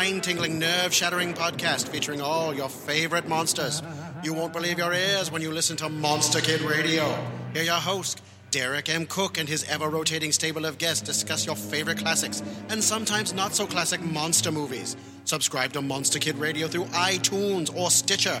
Spine tingling, nerve shattering podcast featuring all your favorite monsters. You won't believe your ears when you listen to Monster Kid Radio. Hear your host, Derek M. Koch, and his ever rotating stable of guests discuss your favorite classics and sometimes not so classic monster movies. Subscribe to Monster Kid Radio through iTunes or Stitcher,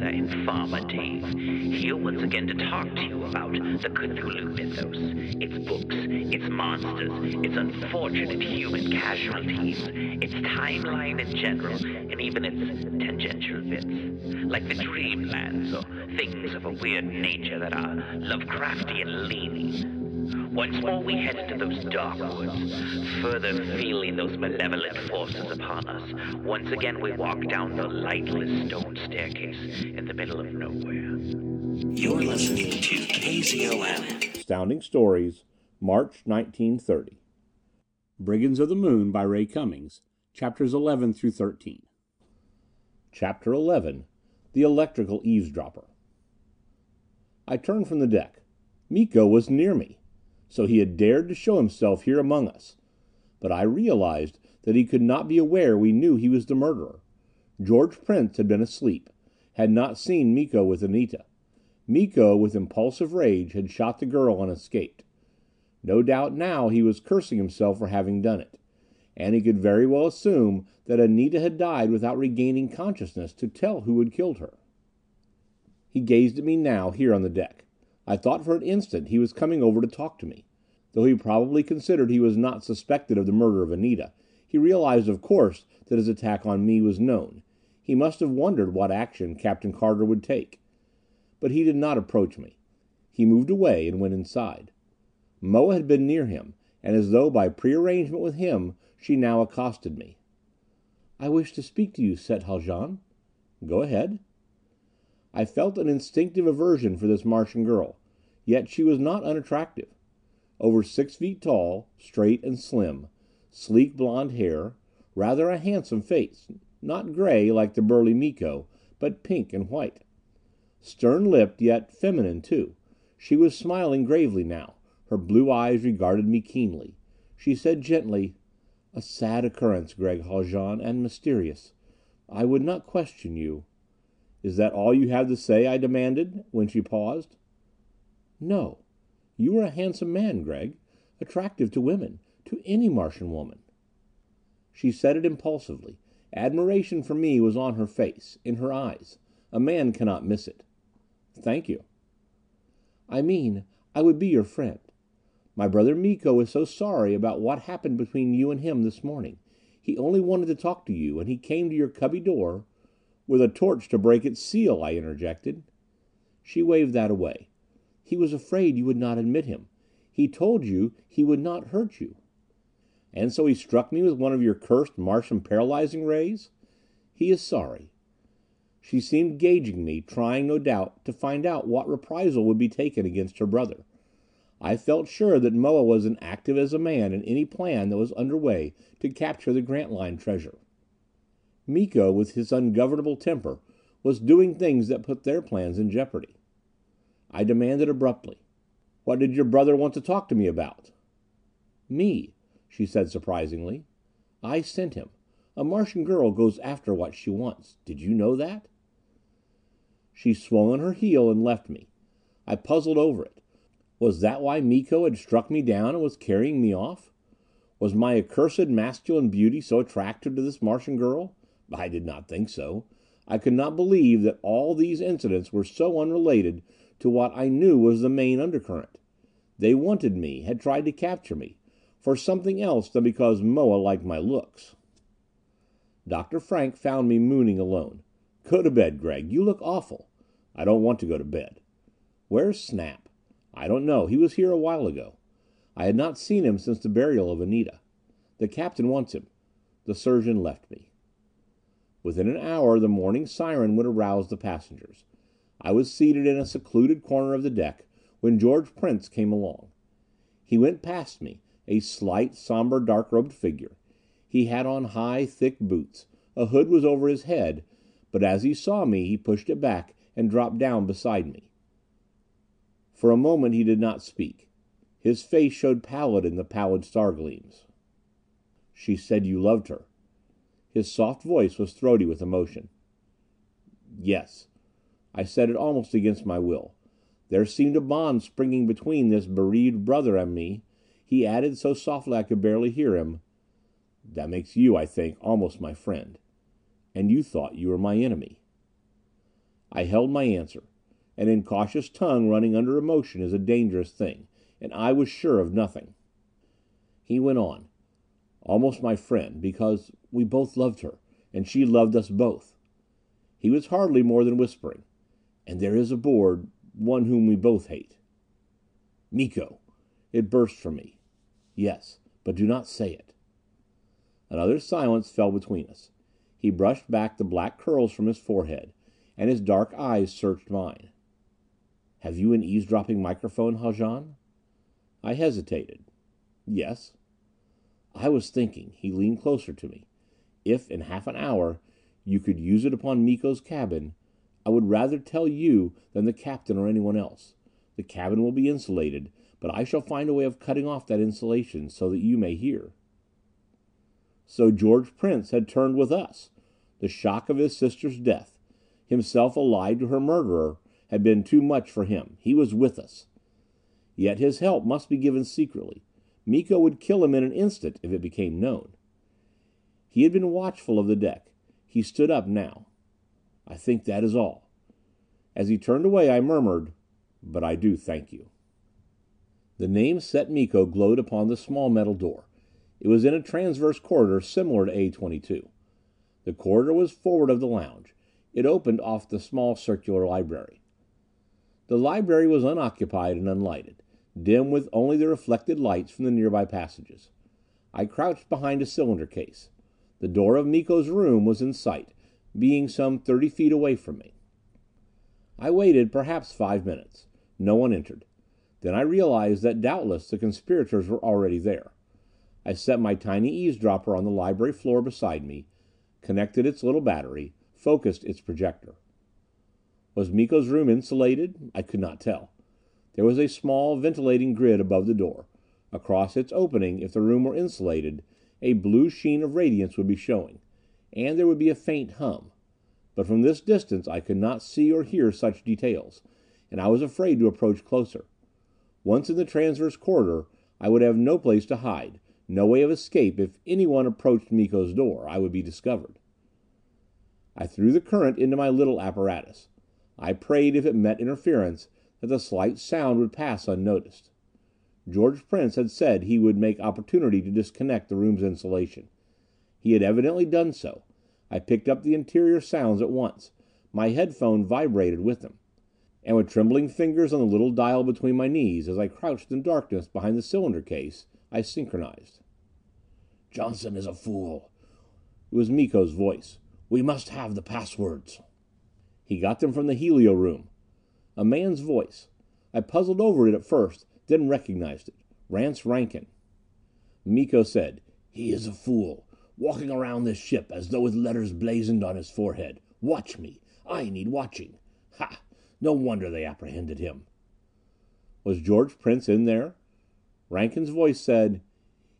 Informer Dave, here once again to talk to you about the Cthulhu mythos, its books, its monsters, its unfortunate human casualties, its timeline in general, and even its tangential bits, like the dreamlands or things of a weird nature that are Lovecraftian leaning. Once more we head into those dark woods, further feeling those malevolent forces upon us. Once again we walk down the lightless stone staircase in the middle of nowhere. You're listening to KZOM. Astounding Stories, March 1930. Brigands of the Moon by Ray Cummings, chapters 11 through 13. Chapter 11 The Electrical Eavesdropper. I turned from the deck. Miko was near me. So he had dared to show himself here among us. But I realized that he could not be aware we knew he was the murderer. George Prince had been asleep, had not seen Miko with Anita. Miko, with impulsive rage, had shot the girl and escaped. No doubt now he was cursing himself for having done it. And he could very well assume that Anita had died without regaining consciousness to tell who had killed her. He gazed at me now, here on the deck. I thought for an instant he was coming over to talk to me. Though he probably considered he was not suspected of the murder of Anita, he realized of course that his attack on me was known. He must have wondered what action Captain Carter would take. But he did not approach me. He moved away and went inside. Moa had been near him, and as though by prearrangement with him, she now accosted me. "I wish to speak to you, Set Haljan." "Go ahead." I felt an instinctive aversion for this Martian girl. Yet she was not unattractive. Over six feet tall, straight and slim, sleek blond hair, rather a handsome face not gray, like the burly Miko, but pink and white. Stern lipped, yet feminine too. She was smiling gravely now; her blue eyes regarded me keenly. She said gently, "A sad occurrence, Gregg Haljan, and mysterious. I would not question you " "Is that all you have to say?" I demanded, when she paused. "No. You are a handsome man, Gregg. Attractive to women to any Martian woman." She said it impulsively. Admiration for me was on her face, in her eyes. A man cannot miss it. "Thank you." "I mean, I would be your friend. My brother Miko is so sorry about what happened between you and him this morning. He only wanted to talk to you, and he came to your cubby door " "With a torch to break its seal," I interjected. She waved that away. "He was afraid you would not admit him. He told you he would not hurt you." "And so he struck me with one of your cursed Martian paralyzing rays? He is sorry." She seemed gauging me, trying, no doubt, to find out what reprisal would be taken against her brother. I felt sure that Moa was as active as a man in any plan that was under way to capture the Grantline treasure. Miko, with his ungovernable temper, was doing things that put their plans in jeopardy. I demanded abruptly, "What did your brother want to talk to me about?" "Me," she said surprisingly. "I sent him. A Martian girl goes after what she wants. Did you know that?" She swung on her heel and left me. I puzzled over it. Was that why Miko had struck me down and was carrying me off? Was my accursed masculine beauty so attractive to this Martian girl? I did not think so. I could not believe that all these incidents were so unrelated to what I knew was the main undercurrent. They wanted me, had tried to capture me for something else than because Moa liked my looks. Dr. Frank found me mooning alone. "Go to bed, Gregg. You look awful." "I don't want to go to bed." "Where's Snap?" "I don't know. He was here a while ago." I had not seen him since the burial of Anita. "The captain wants him." The surgeon left me. Within an hour the morning siren would arouse the passengers. I was seated in a secluded corner of the deck when George Prince came along. He went past me, a slight, somber, dark robed figure. He had on high, thick boots. A hood was over his head, but as he saw me he pushed it back and dropped down beside me. For a moment he did not speak. His face showed pallid in the pallid star gleams. "She said you loved her." His soft voice was throaty with emotion. "Yes." I said it almost against my will. There seemed a bond springing between this bereaved brother and me. He added, so softly I could barely hear him, "That makes you, I think, almost my friend. And you thought you were my enemy." I held my answer. An incautious tongue running under emotion is a dangerous thing, and I was sure of nothing. He went on, "Almost my friend, because we both loved her, and she loved us both." He was hardly more than whispering. "And there is aboard one whom we both hate." "Miko!" It burst from me. "Yes. But do not say it." Another silence fell between us. He brushed back the black curls from his forehead, and his dark eyes searched mine. "Have you an eavesdropping microphone, Haljan?" I hesitated. "Yes." "I was thinking," he leaned closer to me, "if, in half an hour, you could use it upon Miko's cabin, I would rather tell you than the captain or anyone else. The cabin will be insulated, but I shall find a way of cutting off that insulation so that you may hear." So George Prince had turned with us! The shock of his sister's death, himself allied to her murderer, had been too much for him. He was with us. Yet his help must be given secretly. Miko would kill him in an instant if it became known. He had been watchful of the deck. He stood up now. "I think that is all." As he turned away I murmured, "But I do thank you." The name Set Miko glowed upon the small metal door. It was in a transverse corridor similar to A 22. The corridor was forward of the lounge. It opened off the small circular library. The library was unoccupied and unlighted, dim with only the reflected lights from the nearby passages. I crouched behind a cylinder case. The door of Miko's room was in sight, being some thirty feet away from me. I waited perhaps five minutes. No one entered. Then I realized that doubtless the conspirators were already there. I set my tiny eavesdropper on the library floor beside me, connected its little battery, focused its projector. Was Miko's room insulated? I could not tell. There was a small ventilating grid above the door. Across its opening, if the room were insulated, a blue sheen of radiance would be showing. And there would be a faint hum. But from this distance I could not see or hear such details, and I was afraid to approach closer. Once in the transverse corridor, I would have no place to hide, no way of escape if anyone approached Miko's door. I would be discovered. I threw the current into my little apparatus. I prayed if it met interference that the slight sound would pass unnoticed. George Prince had said he would make opportunity to disconnect the room's insulation. He had evidently done so. I picked up the interior sounds at once. My headphone vibrated with them. And with trembling fingers on the little dial between my knees, as I crouched in darkness behind the cylinder case, I synchronized. "Johnson is a fool." It was Miko's voice. "We must have the passwords." He got them from the helio room. A man's voice. I puzzled over it at first, then recognized it. Rance Rankin. Miko said, "He is a fool. Walking around this ship as though with letters blazoned on his forehead. Watch me. I need watching. Ha! No wonder they apprehended him." Was George Prince in there? Rankin's voice said,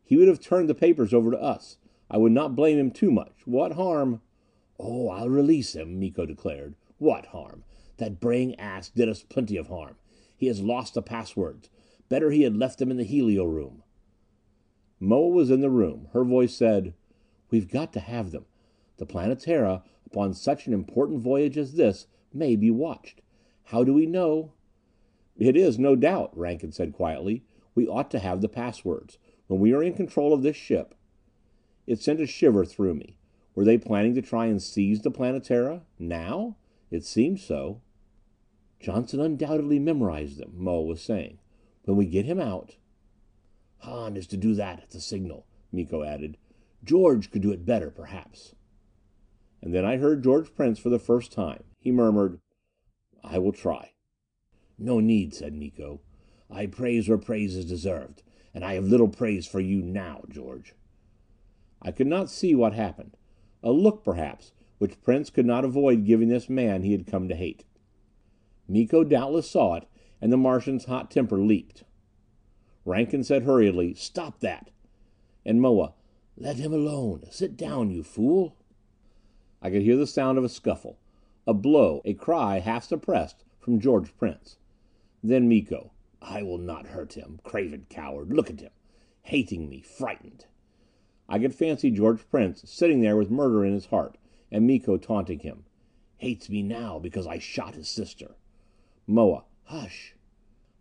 "He would have turned the papers over to us. I would not blame him too much. What harm "Oh, I'll release him," Miko declared. "What harm? That braying ass did us plenty of harm. He has lost the passwords. Better he had left them in the helio room." Moa was in the room. Her voice said, "We've got to have them. The Planetara, upon such an important voyage as this, may be watched. How do we know "It is, no doubt," Rankin said quietly. "We ought to have the passwords. When we are in control of this ship It sent a shiver through me. Were they planning to try and seize the Planetara? Now? It seemed so. "Johnson undoubtedly memorized them," Moa was saying. "When we get him out "Hahn is to do that at the signal," Miko added. "George could do it better, perhaps." And then I heard George Prince for the first time. He murmured, "I will try." "No need," said Miko. "I praise where praise is deserved. And I have little praise for you now, George." I could not see what happened. A look, perhaps, which Prince could not avoid giving this man he had come to hate. Miko doubtless saw it, and the Martian's hot temper leaped. Rankin said hurriedly, "Stop that!" And Moa, "Let him alone. Sit down, you fool." I could hear the sound of a scuffle. A blow, a cry, half suppressed, from George Prince. Then Miko, "I will not hurt him. Craven coward. Look at him. Hating me. Frightened." I could fancy George Prince sitting there with murder in his heart, and Miko taunting him. "Hates me now because I shot his sister." Moa, "Hush."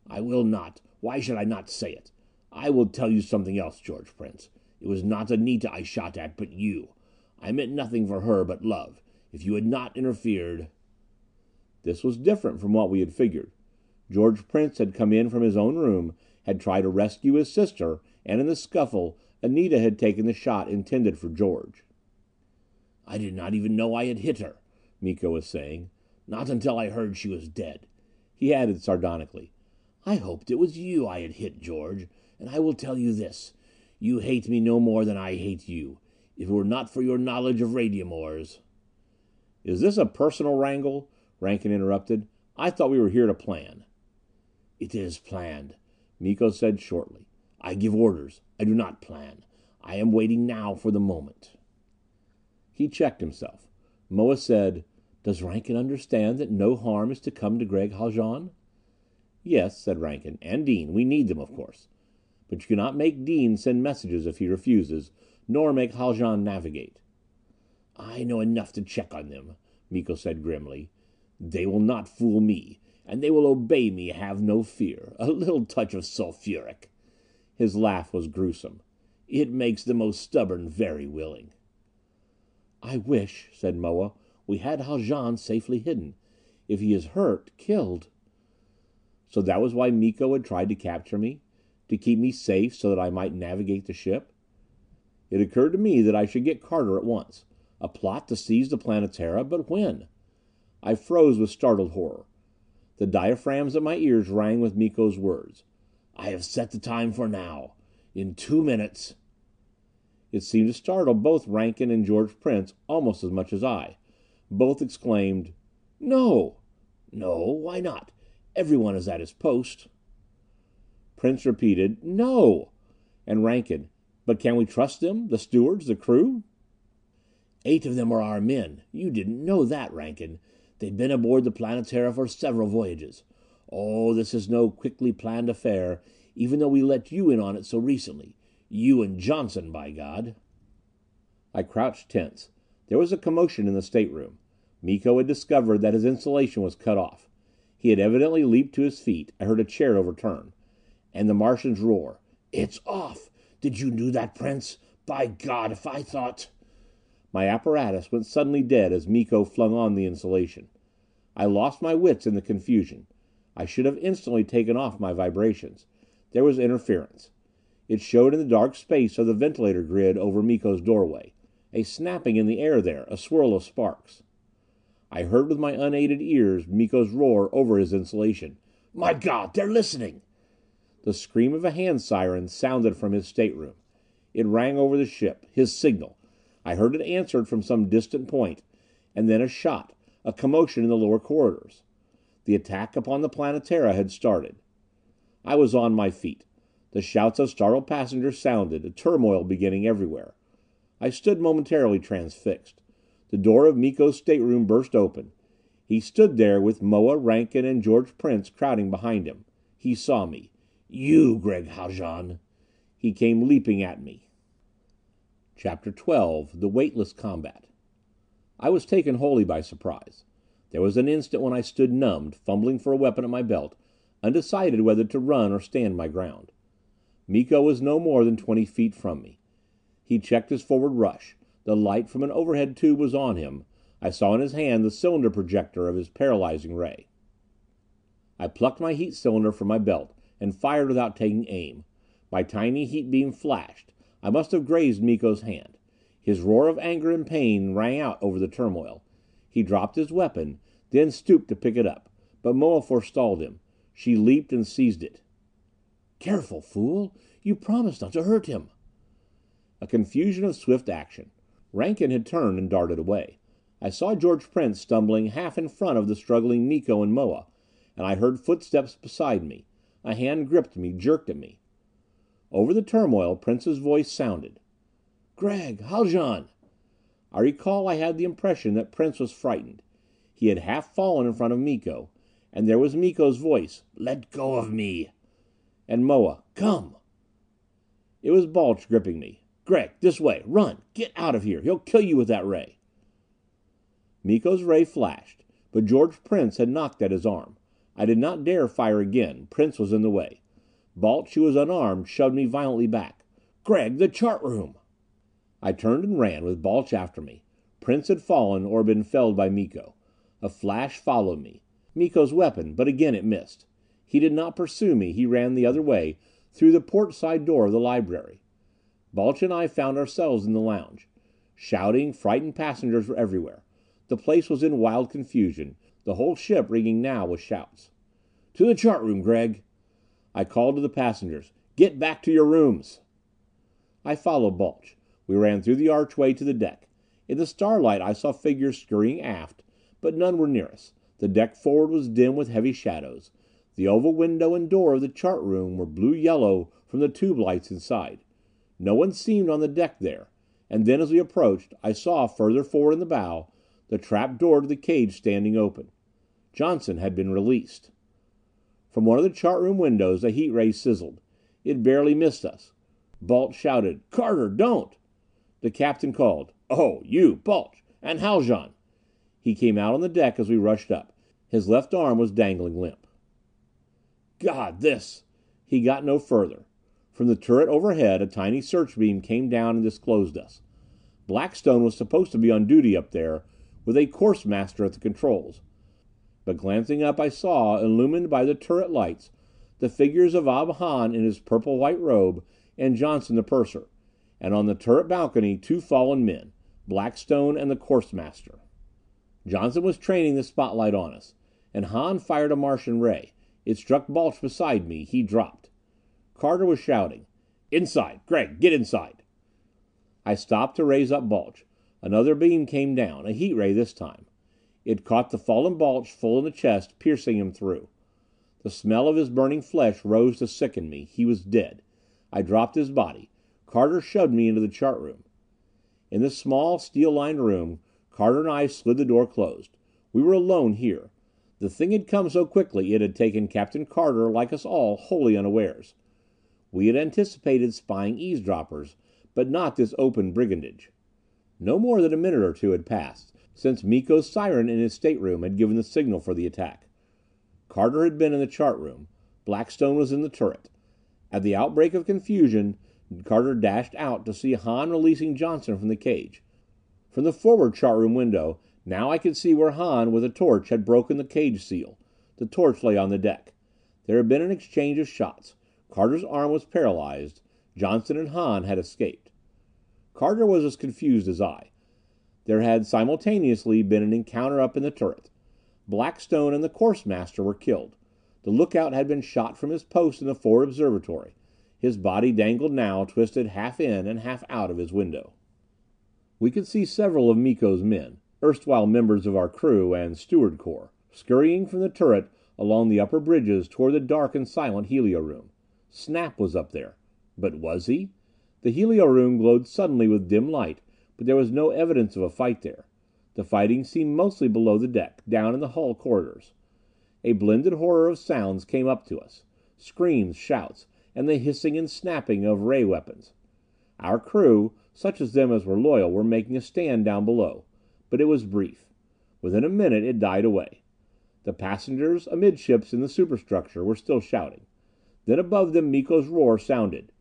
"I will not. Why should I not say it? I will tell you something else, George Prince. It was not Anita I shot at, but you. I meant nothing for her but love. If you had not interfered This was different from what we had figured. George Prince had come in from his own room, had tried to rescue his sister, and in the scuffle Anita had taken the shot intended for George. "I did not even know I had hit her," Miko was saying. "Not until I heard she was dead." He added sardonically, "I hoped it was you I had hit, George. And I will tell you this you hate me no more than I hate you. If it were not for your knowledge of radium ores "Is this a personal wrangle?" Rankin interrupted. "I thought we were here to plan." "It is planned," Miko said shortly. I give orders. I do not plan. I am waiting now for the moment." He checked himself. Moa said, "Does Rankin understand that no harm is to come to Gregg Haljan?" "Yes," said Rankin. "And Dean. We need them, of course. But you cannot make Dean send messages if he refuses, nor make Haljan navigate." "I know enough to check on them," Miko said grimly. "They will not fool me. And they will obey me, have no fear. A little touch of sulphuric his laugh was gruesome. "It makes the most stubborn very willing." "I wish," said Moa, "we had Haljan safely hidden. If he is hurt killed So that was why Miko had tried to capture me? To keep me safe so that I might navigate the ship? It occurred to me that I should get Carter at once. A plot to seize the Planetara? But when? I froze with startled horror. The diaphragms at my ears rang with Miko's words. "I have set the time for now. In two minutes " It seemed to startle both Rankin and George Prince almost as much as I. Both exclaimed, "No!" "No? Why not? Everyone is at his post." Prince repeated, "No!" And Rankin, "But can we trust them the stewards, the crew?" "Eight of them are our men. You didn't know that, Rankin. They've been aboard the Planetara for several voyages. Oh, this is no quickly planned affair, even though we let you in on it so recently. You and Johnson, by God!" I crouched tense. There was a commotion in the stateroom. Miko had discovered that his insulation was cut off. He had evidently leaped to his feet I heard a chair overturn. And the Martian's roar: "It's off! Did you do that, Prince? By God, if I thought My apparatus went suddenly dead as Miko flung on the insulation. I lost my wits in the confusion. I should have instantly taken off my vibrations. There was interference. It showed in the dark space of the ventilator grid over Miko's doorway. A snapping in the air there, a swirl of sparks. I heard with my unaided ears Miko's roar over his insulation. "My God, they're listening!" The scream of a hand siren sounded from his stateroom. It rang over the ship. His signal! I heard it answered from some distant point. And then a shot, a commotion in the lower corridors. The attack upon the Planetara had started. I was on my feet. The shouts of startled passengers sounded, a turmoil beginning everywhere. I stood momentarily transfixed. The door of Miko's stateroom burst open. He stood there with Moa, Rankin and George Prince crowding behind him. He saw me. "You, Gregg Haljan!" He came leaping at me. CHAPTER 12 The Weightless Combat I was taken wholly by surprise. There was an instant when I stood numbed, fumbling for a weapon at my belt, undecided whether to run or stand my ground. Miko was no more than twenty feet from me. He checked his forward rush. The light from an overhead tube was on him. I saw in his hand the cylinder projector of his paralyzing ray. I plucked my heat cylinder from my belt, and fired without taking aim. My tiny heat beam flashed. I must have grazed Miko's hand. His roar of anger and pain rang out over the turmoil. He dropped his weapon, then stooped to pick it up. But Moa forestalled him. She leaped and seized it. "Careful, fool! You promised not to hurt him!" A confusion of swift action. Rankin had turned and darted away. I saw George Prince stumbling half in front of the struggling Miko and Moa. And I heard footsteps beside me. A hand gripped me, jerked at me. Over the turmoil Prince's voice sounded. "Gregg! Haljan!" I recall I had the impression that Prince was frightened. He had half fallen in front of Miko. And there was Miko's voice: "Let go of me!" And Moa: "Come!" It was Balch gripping me. "Gregg, this way! Run! Get out of here! He'll kill you with that ray!" Miko's ray flashed, but George Prince had knocked at his arm. I did not dare fire again. Prince was in the way. Balch, who was unarmed, shoved me violently back. "Gregg, the chart room!" I turned and ran, with Balch after me. Prince had fallen, or been felled by Miko. A flash followed me. Miko's weapon, but again it missed. He did not pursue me; he ran the other way, through the port side door of the library. Balch and I found ourselves in the lounge. Shouting, frightened passengers were everywhere. The place was in wild confusion, the whole ship ringing now with shouts. "To the chart room, Gregg!" I called to the passengers, "Get back to your rooms!" I followed Balch. We ran through the archway to the deck. In the starlight I saw figures scurrying aft, but none were near us. The deck forward was dim with heavy shadows. The oval window and door of the chart room were blue yellow from the tube lights inside. No one seemed on the deck there. And then as we approached, I saw further forward in the bow, the trap door to the cage standing open. Johnson had been released. From one of the chart room windows a heat ray sizzled. It barely missed us. Balch shouted, "Carter, don't!" The captain called, "Oh, you, Balch! And Haljan!" He came out on the deck as we rushed up. His left arm was dangling limp. "God, this " He got no further. From the turret overhead a tiny search beam came down and disclosed us. Blackstone was supposed to be on duty up there, with a course master at the controls. But glancing up I saw, illumined by the turret lights, the figures of Ob Hahn in his purple white robe, and Johnson the purser. And on the turret balcony two fallen men. Blackstone and the Course Master. Johnson was training the spotlight on us. And Hahn fired a Martian ray. It struck Balch beside me. He dropped. Carter was shouting, "Inside! Gregg, get inside!" I stopped to raise up Balch. Another beam came down, a heat ray this time. It caught the fallen Balch full in the chest, piercing him through. The smell of his burning flesh rose to sicken me. He was dead. I dropped his body. Carter shoved me into the chart room. In the small, steel lined room, Carter and I slid the door closed. We were alone here. The thing had come so quickly it had taken Captain Carter, like us all, wholly unawares. We had anticipated spying eavesdroppers, but not this open brigandage. No more than a minute or two had passed, since Miko's siren in his stateroom had given the signal for the attack. Carter had been in the chart room. Blackstone was in the turret. At the outbreak of confusion, Carter dashed out to see Hahn releasing Johnson from the cage. From the forward chart room window, now I could see where Hahn, with a torch, had broken the cage seal. The torch lay on the deck. There had been an exchange of shots. Carter's arm was paralyzed. Johnson and Hahn had escaped. Carter was as confused as I. There had simultaneously been an encounter up in the turret. Blackstone and the course master were killed. The lookout had been shot from his post in the forward observatory. His body dangled now, twisted half in and half out of his window. We could see several of Miko's men erstwhile members of our crew and steward corps, scurrying from the turret along the upper bridges toward the dark and silent helio room. Snap was up there. But was he? The helio room glowed suddenly with dim light, but there was no evidence of a fight there. The fighting seemed mostly below the deck, down in the hull corridors. A blended horror of sounds came up to us. Screams, shouts, and the hissing and snapping of ray weapons. Our crew, such of them as were loyal, were making a stand down below. But it was brief. Within a minute it died away. The passengers amidships in the superstructure were still shouting. Then above them Miko's roar sounded.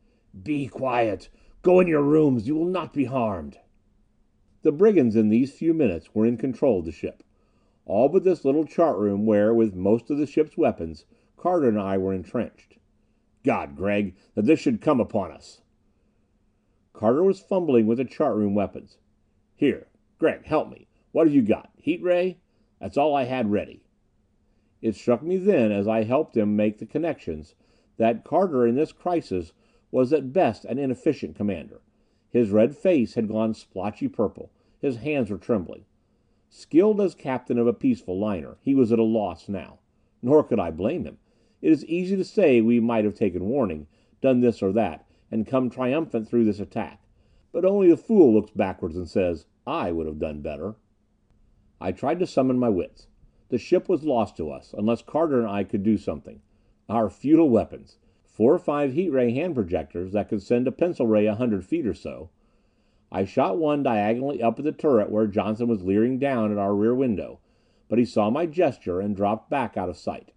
"Be quiet! Go in your rooms! You will not be harmed!" The brigands in these few minutes were in control of the ship. All but this little chart room where, with most of the ship's weapons, Carter and I were entrenched. "God, Gregg, that this should come upon us!" Carter was fumbling with the chart room weapons. "Here, Gregg, help me. What have you got? Heat ray? That's all I had ready." It struck me then, as I helped him make the connections, that Carter in this crisis was at best an inefficient commander. His red face had gone splotchy purple. His hands were trembling. Skilled as captain of a peaceful liner, he was at a loss now. Nor could I blame him. It is easy to say we might have taken warning, done this or that, and come triumphant through this attack. But only the fool looks backwards and says, I would have done better. I tried to summon my wits. The ship was lost to us, unless Carter and I could do something. Our futile weapons! Four or five heat ray hand projectors that could send a pencil ray a hundred feet or so. I shot one diagonally up at the turret where Johnson was leering down at our rear window, but he saw my gesture and dropped back out of sight.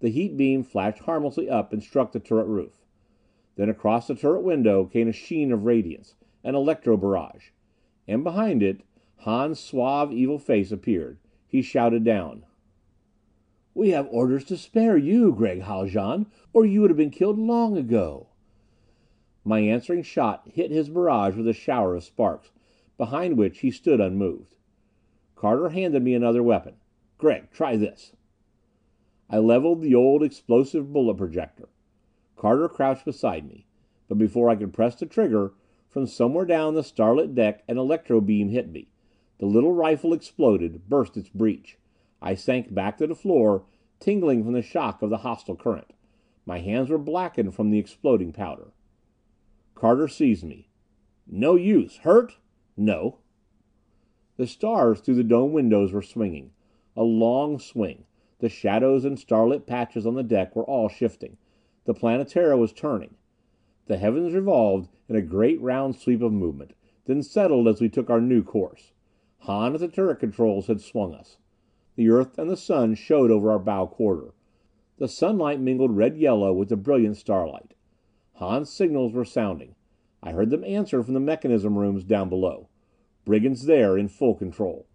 The heat beam flashed harmlessly up and struck the turret roof. Then across the turret window came a sheen of radiance, an electro barrage. And behind it, Hahn's suave, evil face appeared. He shouted down: "We have orders to spare you, Gregg Haljan, or you would have been killed long ago." My answering shot hit his barrage with a shower of sparks, behind which he stood unmoved. Carter handed me another weapon. "Gregg, try this." I leveled the old explosive bullet projector. Carter crouched beside me. But before I could press the trigger from somewhere down the starlit deck an electro beam hit me. The little rifle exploded, burst its breech. I sank back to the floor, tingling from the shock of the hostile current. My hands were blackened from the exploding powder. Carter seized me. "No use. Hurt?" "No." The stars through the dome windows were swinging. A long swing. The shadows and starlit patches on the deck were all shifting. The Planetara was turning. The heavens revolved in a great round sweep of movement, then settled as we took our new course. Hahn at the turret controls had swung us. The Earth and the Sun showed over our bow quarter. The sunlight mingled red yellow with the brilliant starlight. Hahn's signals were sounding. I heard them answered from the mechanism rooms down below. Brigands there, in full control.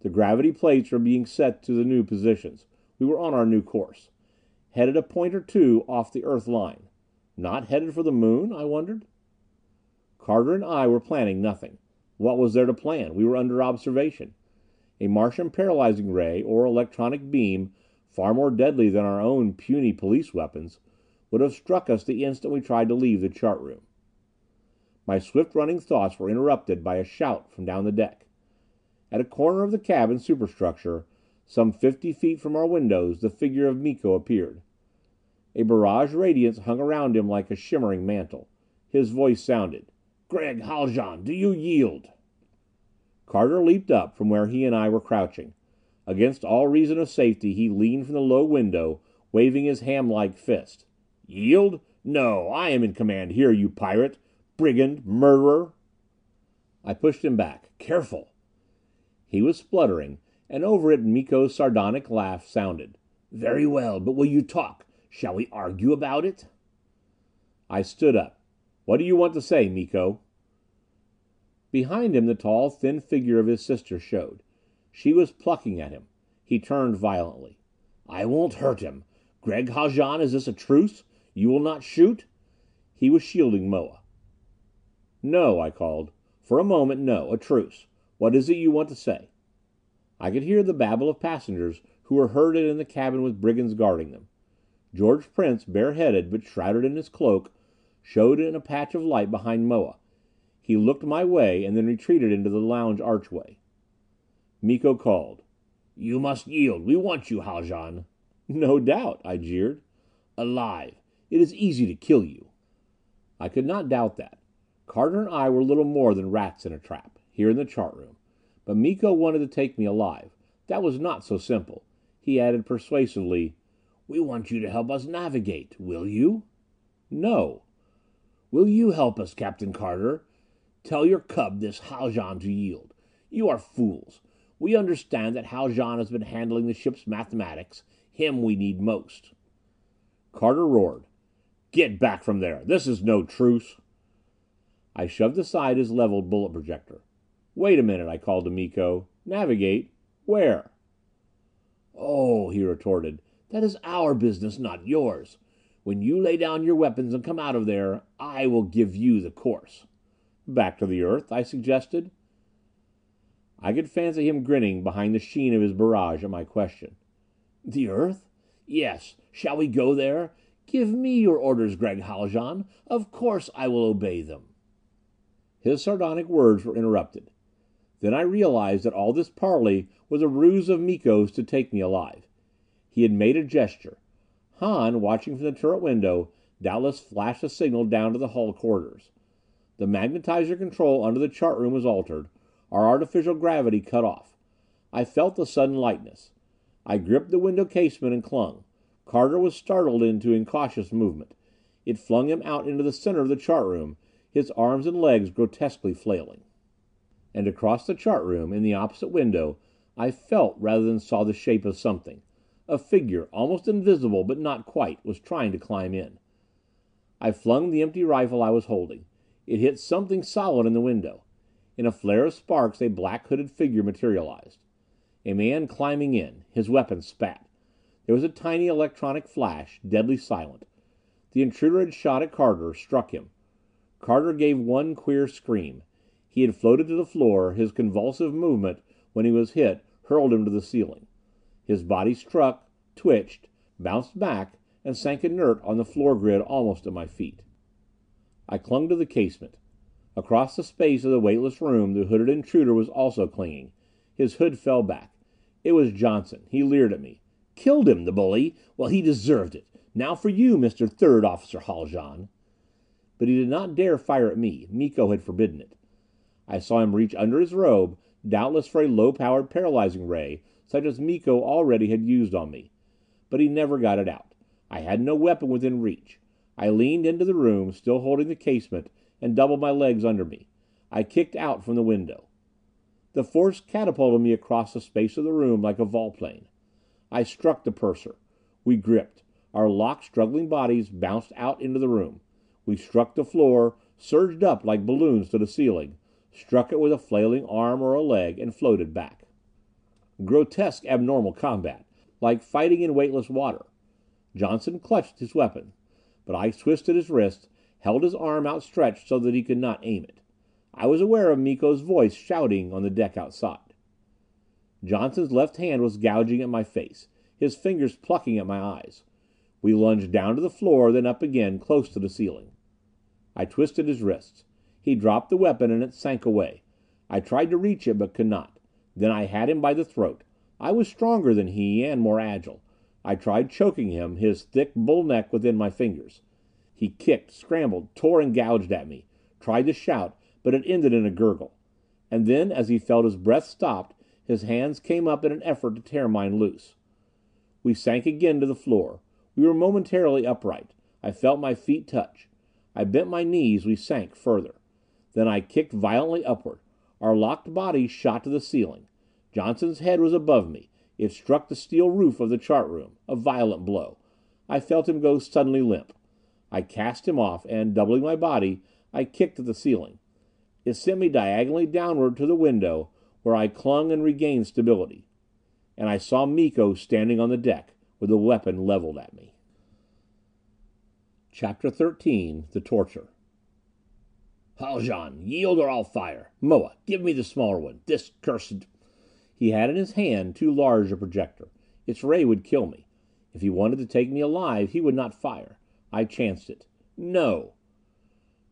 The gravity plates were being set to the new positions. We were on our new course. Headed a point or two off the Earth line. Not headed for the Moon, I wondered? Carter and I were planning nothing. What was there to plan? We were under observation. A Martian paralyzing ray, or electronic beam, far more deadly than our own puny police weapons, would have struck us the instant we tried to leave the chart room. My swift running thoughts were interrupted by a shout from down the deck. At a corner of the cabin superstructure, some fifty feet from our windows, the figure of Miko appeared. A barrage radiance hung around him like a shimmering mantle. His voice sounded, "Gregg Haljan, do you yield?" Carter leaped up from where he and I were crouching. Against all reason of safety he leaned from the low window, waving his hamlike fist. "Yield? No! I am in command here, you pirate! Brigand! Murderer!" I pushed him back. "Careful!" He was spluttering, and over it Miko's sardonic laugh sounded. "Very well, but will you talk? Shall we argue about it?" I stood up. "What do you want to say, Miko?" Behind him the tall thin figure of his sister showed. She was plucking at him. He turned violently. "I won't hurt him! Gregg Haljan, is this a truce? You will not shoot?" He was shielding Moa. "No," I called. "For a moment, no. A truce. What is it you want to say?" I could hear the babble of passengers who were herded in the cabin with brigands guarding them. George Prince, bareheaded, but shrouded in his cloak, showed in a patch of light behind Moa. He looked my way, and then retreated into the lounge archway. Miko called, "You must yield. We want you, Haljan." "No doubt," I jeered. "Alive. It is easy to kill you." I could not doubt that. Carter and I were little more than rats in a trap, here in the chart room. But Miko wanted to take me alive. That was not so simple. He added persuasively, "We want you to help us navigate. Will you?" "No." "Will you help us, Captain Carter? Tell your cub, this Haljan, to yield. You are fools. We understand that Haljan has been handling the ship's mathematics. Him we need most." Carter roared, "Get back from there! This is no truce!" I shoved aside his leveled bullet projector. "Wait a minute," I called to Miko. "Navigate? Where?" "Oh," he retorted, "that is our business, not yours. When you lay down your weapons and come out of there, I will give you the course." "Back to the Earth?" I suggested. I could fancy him grinning behind the sheen of his barrage at my question. "The Earth? Yes. Shall we go there? Give me your orders, Gregg Haljan. Of course I will obey them." His sardonic words were interrupted. Then I realized that all this parley was a ruse of Miko's to take me alive. He had made a gesture. Hahn, watching from the turret window, doubtless flashed a signal down to the hull corridors. The magnetizer control under the chart room was altered, our artificial gravity cut off. I felt the sudden lightness. I gripped the window casement and clung. Carter was startled into incautious movement. It flung him out into the center of the chart room, his arms and legs grotesquely flailing. And across the chart room, in the opposite window, I felt rather than saw the shape of something. A figure, almost invisible but not quite, was trying to climb in. I flung the empty rifle I was holding. It hit something solid in the window. In a flare of sparks a black hooded figure materialized. A man climbing in. His weapon spat. There was a tiny electronic flash, deadly silent. The intruder had shot at Carter, struck him. Carter gave one queer scream. He had floated to the floor; his convulsive movement, when he was hit, hurled him to the ceiling. His body struck, twitched, bounced back and sank inert on the floor grid almost at my feet. I clung to the casement. Across the space of the weightless room the hooded intruder was also clinging. His hood fell back. It was Johnson. He leered at me. "Killed him, the bully! Well, he deserved it. Now for you, Mr. Third Officer Haljan." But he did not dare fire at me. Miko had forbidden it. I saw him reach under his robe, doubtless for a low powered paralyzing ray such as Miko already had used on me. But he never got it out. I had no weapon within reach. I leaned into the room, still holding the casement, and doubled my legs under me. I kicked out from the window. The force catapulted me across the space of the room like a volplane. I struck the purser. We gripped. Our locked, struggling bodies bounced out into the room. We struck the floor, surged up like balloons to the ceiling, struck it with a flailing arm or a leg, and floated back. Grotesque, abnormal combat, like fighting in weightless water. Johnson clutched his weapon. But I twisted his wrist, held his arm outstretched so that he could not aim it. I was aware of Miko's voice shouting on the deck outside. Johnson's left hand was gouging at my face, his fingers plucking at my eyes. We lunged down to the floor, then up again, close to the ceiling. I twisted his wrists. He dropped the weapon and it sank away. I tried to reach it, but could not. Then I had him by the throat. I was stronger than he, and more agile. I tried choking him, his thick bull neck within my fingers. He kicked, scrambled, tore and gouged at me. Tried to shout, but it ended in a gurgle. And then, as he felt his breath stopped, his hands came up in an effort to tear mine loose. We sank again to the floor. We were momentarily upright. I felt my feet touch. I bent my knees, we sank further. Then I kicked violently upward. Our locked bodies shot to the ceiling. Johnson's head was above me. It struck the steel roof of the chart room. A violent blow. I felt him go suddenly limp. I cast him off, and doubling my body, I kicked at the ceiling. It sent me diagonally downward to the window, where I clung and regained stability. And I saw Miko standing on the deck, with a weapon leveled at me. CHAPTER 13 The Torture Haljan, yield or I'll fire! Moa, give me the smaller one. This cursed. He had in his hand too large a projector. Its ray would kill me. If he wanted to take me alive, he would not fire. I chanced it. No!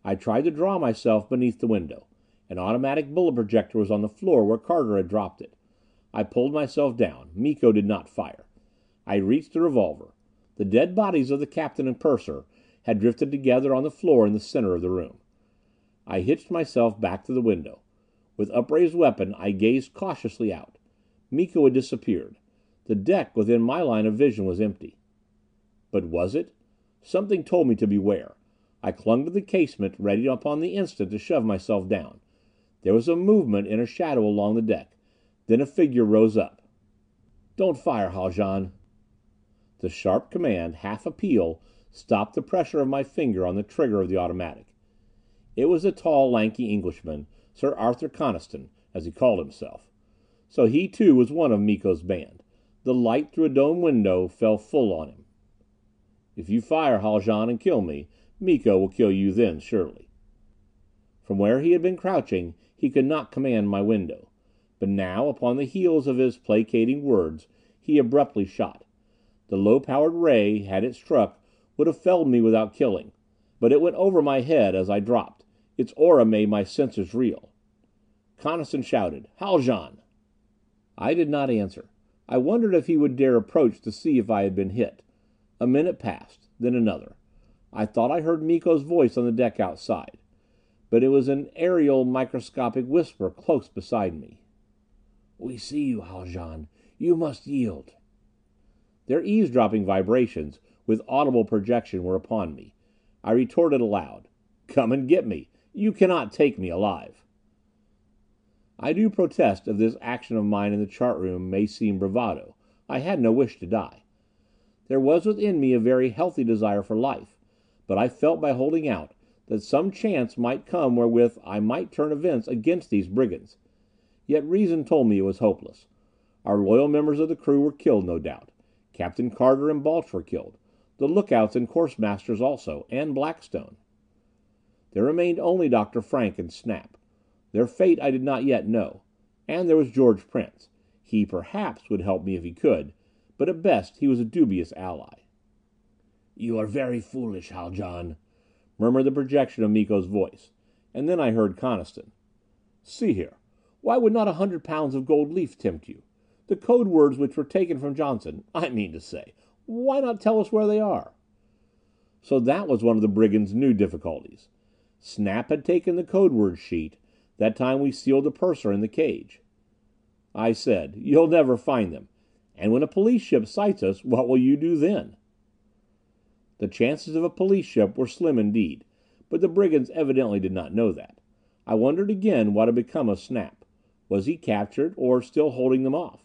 I tried to draw myself beneath the window. An automatic bullet projector was on the floor where Carter had dropped it. I pulled myself down. Miko did not fire. I reached the revolver. The dead bodies of the captain and purser had drifted together on the floor in the center of the room. I hitched myself back to the window. With upraised weapon, I gazed cautiously out. Miko had disappeared. The deck within my line of vision was empty. But was it? Something told me to beware. I clung to the casement, ready upon the instant to shove myself down. There was a movement in a shadow along the deck. Then a figure rose up. "Don't fire, Haljan." The sharp command, half appeal, stopped the pressure of my finger on the trigger of the automatic. It was the tall, lanky Englishman, Sir Arthur Coniston, as he called himself. So he too was one of Miko's band. The light through a dome window fell full on him. "If you fire, Haljan, and kill me, Miko will kill you then, surely." From where he had been crouching, he could not command my window. But now, upon the heels of his placating words, he abruptly shot. The low powered ray, had it struck, would have felled me without killing. But it went over my head as I dropped. Its aura made my senses reel. Coniston shouted, "Haljan!" I did not answer. I wondered if he would dare approach to see if I had been hit. A minute passed. Then another. I thought I heard Miko's voice on the deck outside. But it was an aerial, microscopic whisper close beside me. "We see you, Haljan. You must yield." Their eavesdropping vibrations, with audible projection, were upon me. I retorted aloud, "Come and get me! You cannot take me alive!" I do protest if this action of mine in the chart room may seem bravado. I had no wish to die. There was within me a very healthy desire for life. But I felt by holding out, that some chance might come wherewith I might turn events against these brigands. Yet reason told me it was hopeless. Our loyal members of the crew were killed, no doubt. Captain Carter and Balch were killed. The lookouts and course masters also, and Blackstone. There remained only Dr. Frank and Snap. Their fate I did not yet know. And there was George Prince. He, perhaps, would help me if he could, but at best he was a dubious ally. "You are very foolish, Haljan," murmured the projection of Miko's voice. And then I heard Coniston. "See here. Why would not a hundred pounds of gold leaf tempt you? The code words which were taken from Johnson, I mean to say. Why not tell us where they are?" So that was one of the brigands' new difficulties. Snap had taken the code word sheet, that time we sealed the purser in the cage. I said, "You'll never find them. And when a police ship sights us, what will you do then?" The chances of a police ship were slim indeed, but the brigands evidently did not know that. I wondered again what had become of Snap. Was he captured, or still holding them off?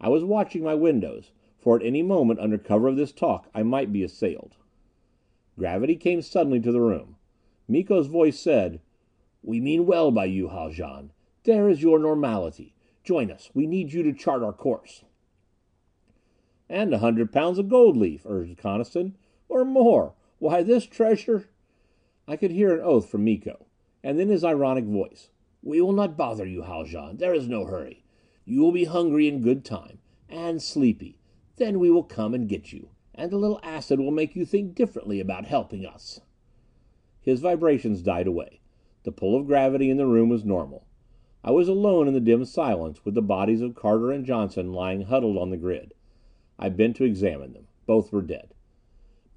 I was watching my windows, for at any moment under cover of this talk I might be assailed. Gravity came suddenly to the room. Miko's voice said, "We mean well by you, Haljan. There is your normality. Join us. We need you to chart our course." "And a hundred pounds of gold leaf," urged Coniston. "Or more. Why, this treasure " I could hear an oath from Miko. and then his ironic voice. "We will not bother you, Haljan. There is no hurry. You will be hungry in good time. And sleepy. Then we will come and get you. And a little acid will make you think differently about helping us." His vibrations died away. The pull of gravity in the room was normal. I was alone in the dim silence, with the bodies of Carter and Johnson lying huddled on the grid. I bent to examine them. Both were dead.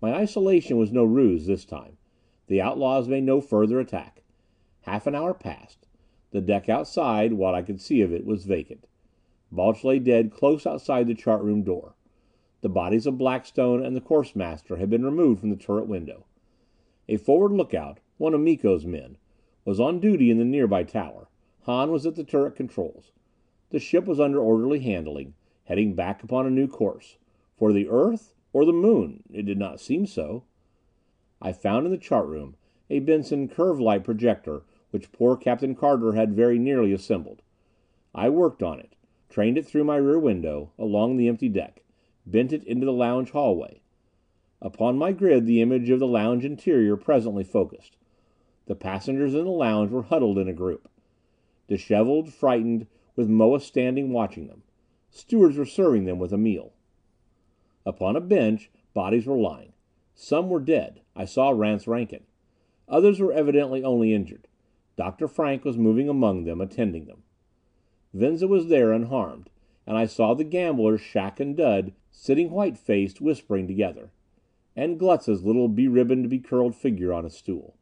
My isolation was no ruse this time. The outlaws made no further attack. Half an hour passed. The deck outside, what I could see of it, was vacant. Balch lay dead close outside the chart room door. The bodies of Blackstone and the course master had been removed from the turret window. A forward lookout, one of Miko's men, was on duty in the nearby tower. Hahn was at the turret controls. The ship was under orderly handling, heading back upon a new course. For the Earth? Or the Moon? It did not seem so. I found in the chart room a Benson curve light projector which poor Captain Carter had very nearly assembled. I worked on it, trained it through my rear window, along the empty deck, bent it into the lounge hallway. Upon my grid the image of the lounge interior presently focused. The passengers in the lounge were huddled in a group. Disheveled, frightened, with Moa standing watching them. Stewards were serving them with a meal. Upon a bench, bodies were lying. Some were dead. I saw Rance Rankin. Others were evidently only injured. Dr. Frank was moving among them, attending them. Venza was there unharmed, and I saw the gamblers, Shac and Dud, sitting white faced, whispering together. And Glutz's little beribboned, becurled figure on a stool.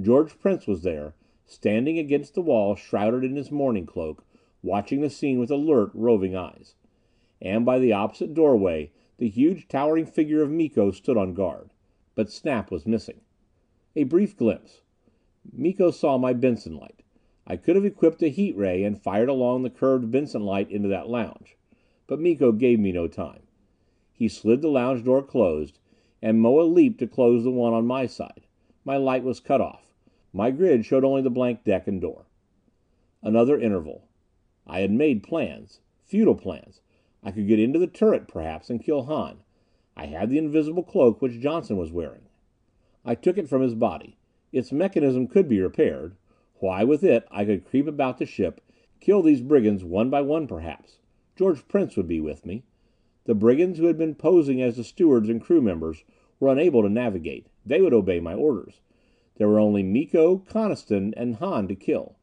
George Prince was there, standing against the wall shrouded in his mourning cloak, watching the scene with alert, roving eyes. And by the opposite doorway the huge towering figure of Miko stood on guard. But Snap was missing. A brief glimpse. Miko saw my Benson light. I could have equipped a heat ray and fired along the curved Benson light into that lounge. But Miko gave me no time. He slid the lounge door closed, and Moa leaped to close the one on my side. My light was cut off. My grid showed only the blank deck and door. Another interval. I had made plans. Futile plans. I could get into the turret, perhaps, and kill Hahn. I had the invisible cloak which Johnson was wearing. I took it from his body. Its mechanism could be repaired. Why, with it, I could creep about the ship, kill these brigands one by one perhaps. George Prince would be with me. The brigands who had been posing as the stewards and crew members were unable to navigate. They would obey my orders. There were only Miko, Coniston and Hahn to kill.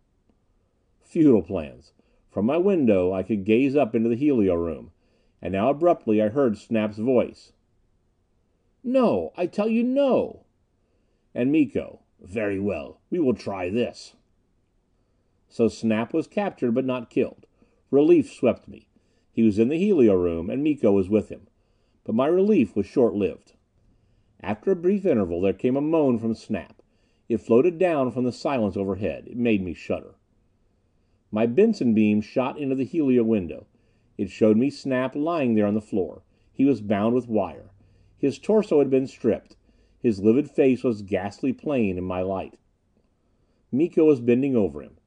Futile plans. From my window I could gaze up into the helio room. And now abruptly I heard Snap's voice. "No! I tell you no!" And Miko, "Very well. We will try this." So Snap was captured but not killed. Relief swept me. He was in the helio room, and Miko was with him. But my relief was short lived. After a brief interval there came a moan from Snap. It floated down from the silence overhead. It made me shudder. My Benson beam shot into the helio window. It showed me Snap lying there on the floor. He was bound with wire. His torso had been stripped. His livid face was ghastly plain in my light. Miko was bending over him.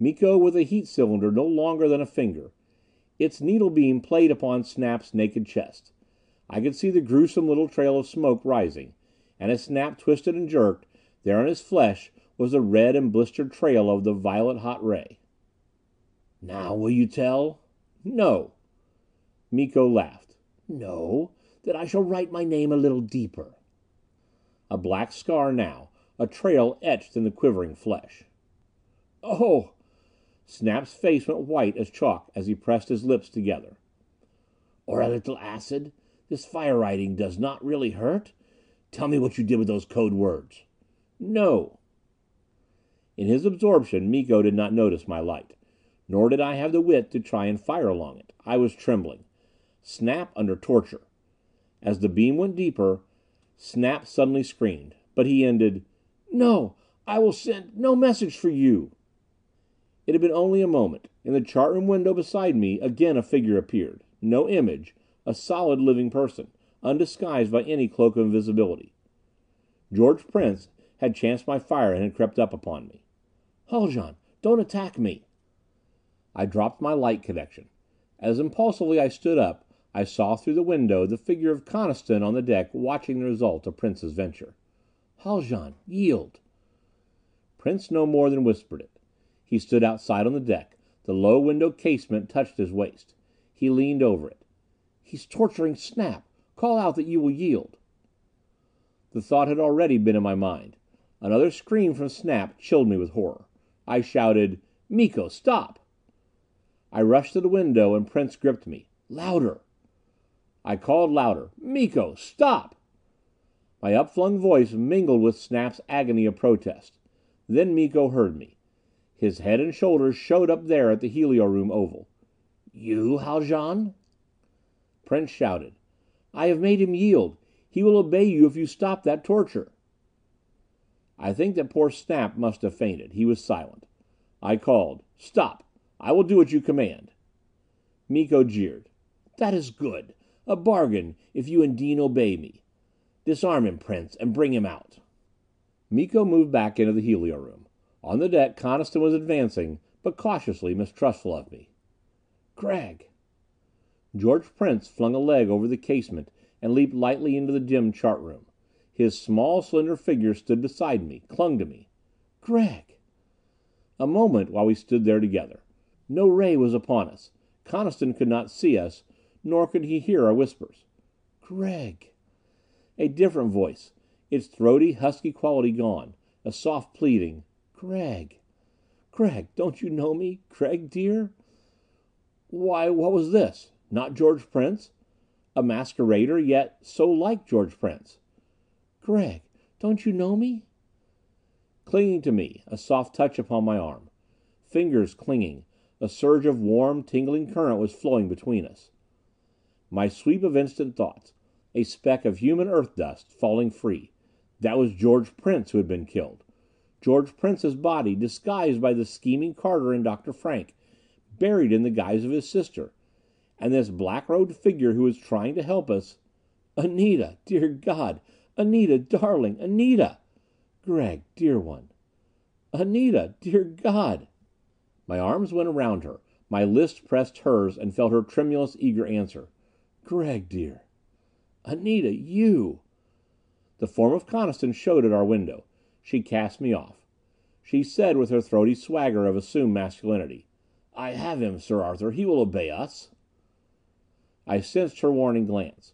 Miko with a heat cylinder no longer than a finger. Its needle beam played upon Snap's naked chest. I could see the gruesome little trail of smoke rising. And as Snap twisted and jerked, there on his flesh was the red and blistered trail of the violet hot ray. "Now will you tell?" "No." Miko laughed. "No? Then I shall write my name a little deeper." A black scar now, a trail etched in the quivering flesh. "Oh!" Snap's face went white as chalk as he pressed his lips together. "Or a little acid? This fire writing does not really hurt? Tell me what you did with those code words." "No." In his absorption Miko did not notice my light. Nor did I have the wit to try and fire along it. I was trembling. Snap under torture. As the beam went deeper, Snap suddenly screamed. But he ended, "No! I will send no message for you." It had been only a moment. In the chart room window beside me again a figure appeared. No image. A solid living person, undisguised by any cloak of invisibility. George Prince had chanced my fire and had crept up upon me. "Haljan, don't attack me!" I dropped my light connection. As impulsively I stood up, I saw through the window the figure of Coniston on the deck watching the result of Prince's venture. "Haljan, yield!" Prince no more than whispered it. He stood outside on the deck. The low window casement touched his waist. He leaned over it. "He's torturing Snap! Call out that you will yield!" The thought had already been in my mind. Another scream from Snap chilled me with horror. I shouted, "Miko, stop!" I rushed to the window, and Prince gripped me. "Louder!" I called louder, "Miko, stop!" My upflung voice mingled with Snap's agony of protest. Then Miko heard me. His head and shoulders showed up there at the helio room oval. "You, Haljan?" Prince shouted, "I have made him yield. He will obey you if you stop that torture." I think that poor Snap must have fainted. He was silent. I called, "Stop! I will do what you command." Miko jeered. "That is good. A bargain, if you and Dean obey me. Disarm him, Prince, and bring him out." Miko moved back into the helio room. On the deck Coniston was advancing, but cautiously, mistrustful of me. "Gregg." George Prince flung a leg over the casement and leaped lightly into the dim chart room. His small, slender figure stood beside me, clung to me. "Gregg." A moment while we stood there together. No ray was upon us. Coniston could not see us, nor could he hear our whispers. "Gregg." A different voice, its throaty, husky quality gone. A soft pleading, "Gregg. Gregg, don't you know me? Gregg, dear?" Why, what was this? Not George Prince? A masquerader, yet so like George Prince. "Gregg, don't you know me?" Clinging to me, a soft touch upon my arm. Fingers clinging. A surge of warm, tingling current was flowing between us. My sweep of instant thoughts. A speck of human Earth dust, falling free. That was George Prince who had been killed. George Prince's body, disguised by the scheming Carter and Dr. Frank, buried in the guise of his sister. And this black robed figure who was trying to help us Anita! Dear God! Anita, darling! Anita! Gregg, dear one! Anita! Dear God! My arms went around her. My lips pressed hers, and felt her tremulous, eager answer. "Gregg, dear." "Anita you!" The form of Coniston showed at our window. She cast me off. She said with her throaty swagger of assumed masculinity, "I have him, Sir Arthur. He will obey us." I sensed her warning glance.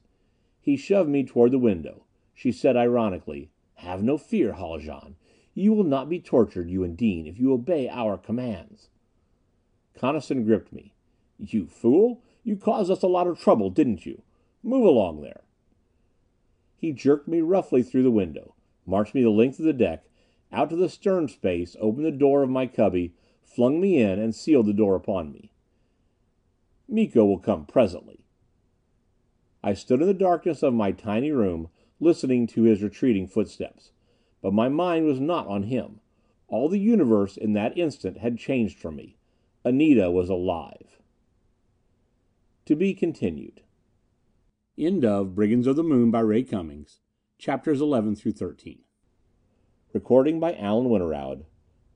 He shoved me toward the window. She said ironically, "Have no fear, Haljan. You will not be tortured, you and Dean, if you obey our commands." Coniston gripped me. "You fool! You caused us a lot of trouble, didn't you? Move along there." He jerked me roughly through the window, marched me the length of the deck, out to the stern space, opened the door of my cubby, flung me in, and sealed the door upon me. "Miko will come presently." I stood in the darkness of my tiny room, listening to his retreating footsteps. But my mind was not on him. All the universe, in that instant, had changed for me. Anita was alive. To be continued. End of Brigands of the Moon by Ray Cummings, chapters 11 through 13. Recording by Alan Winterowd.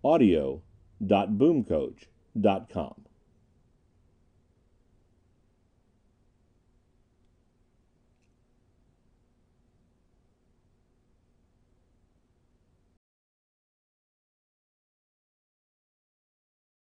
Audio.boomcoach.com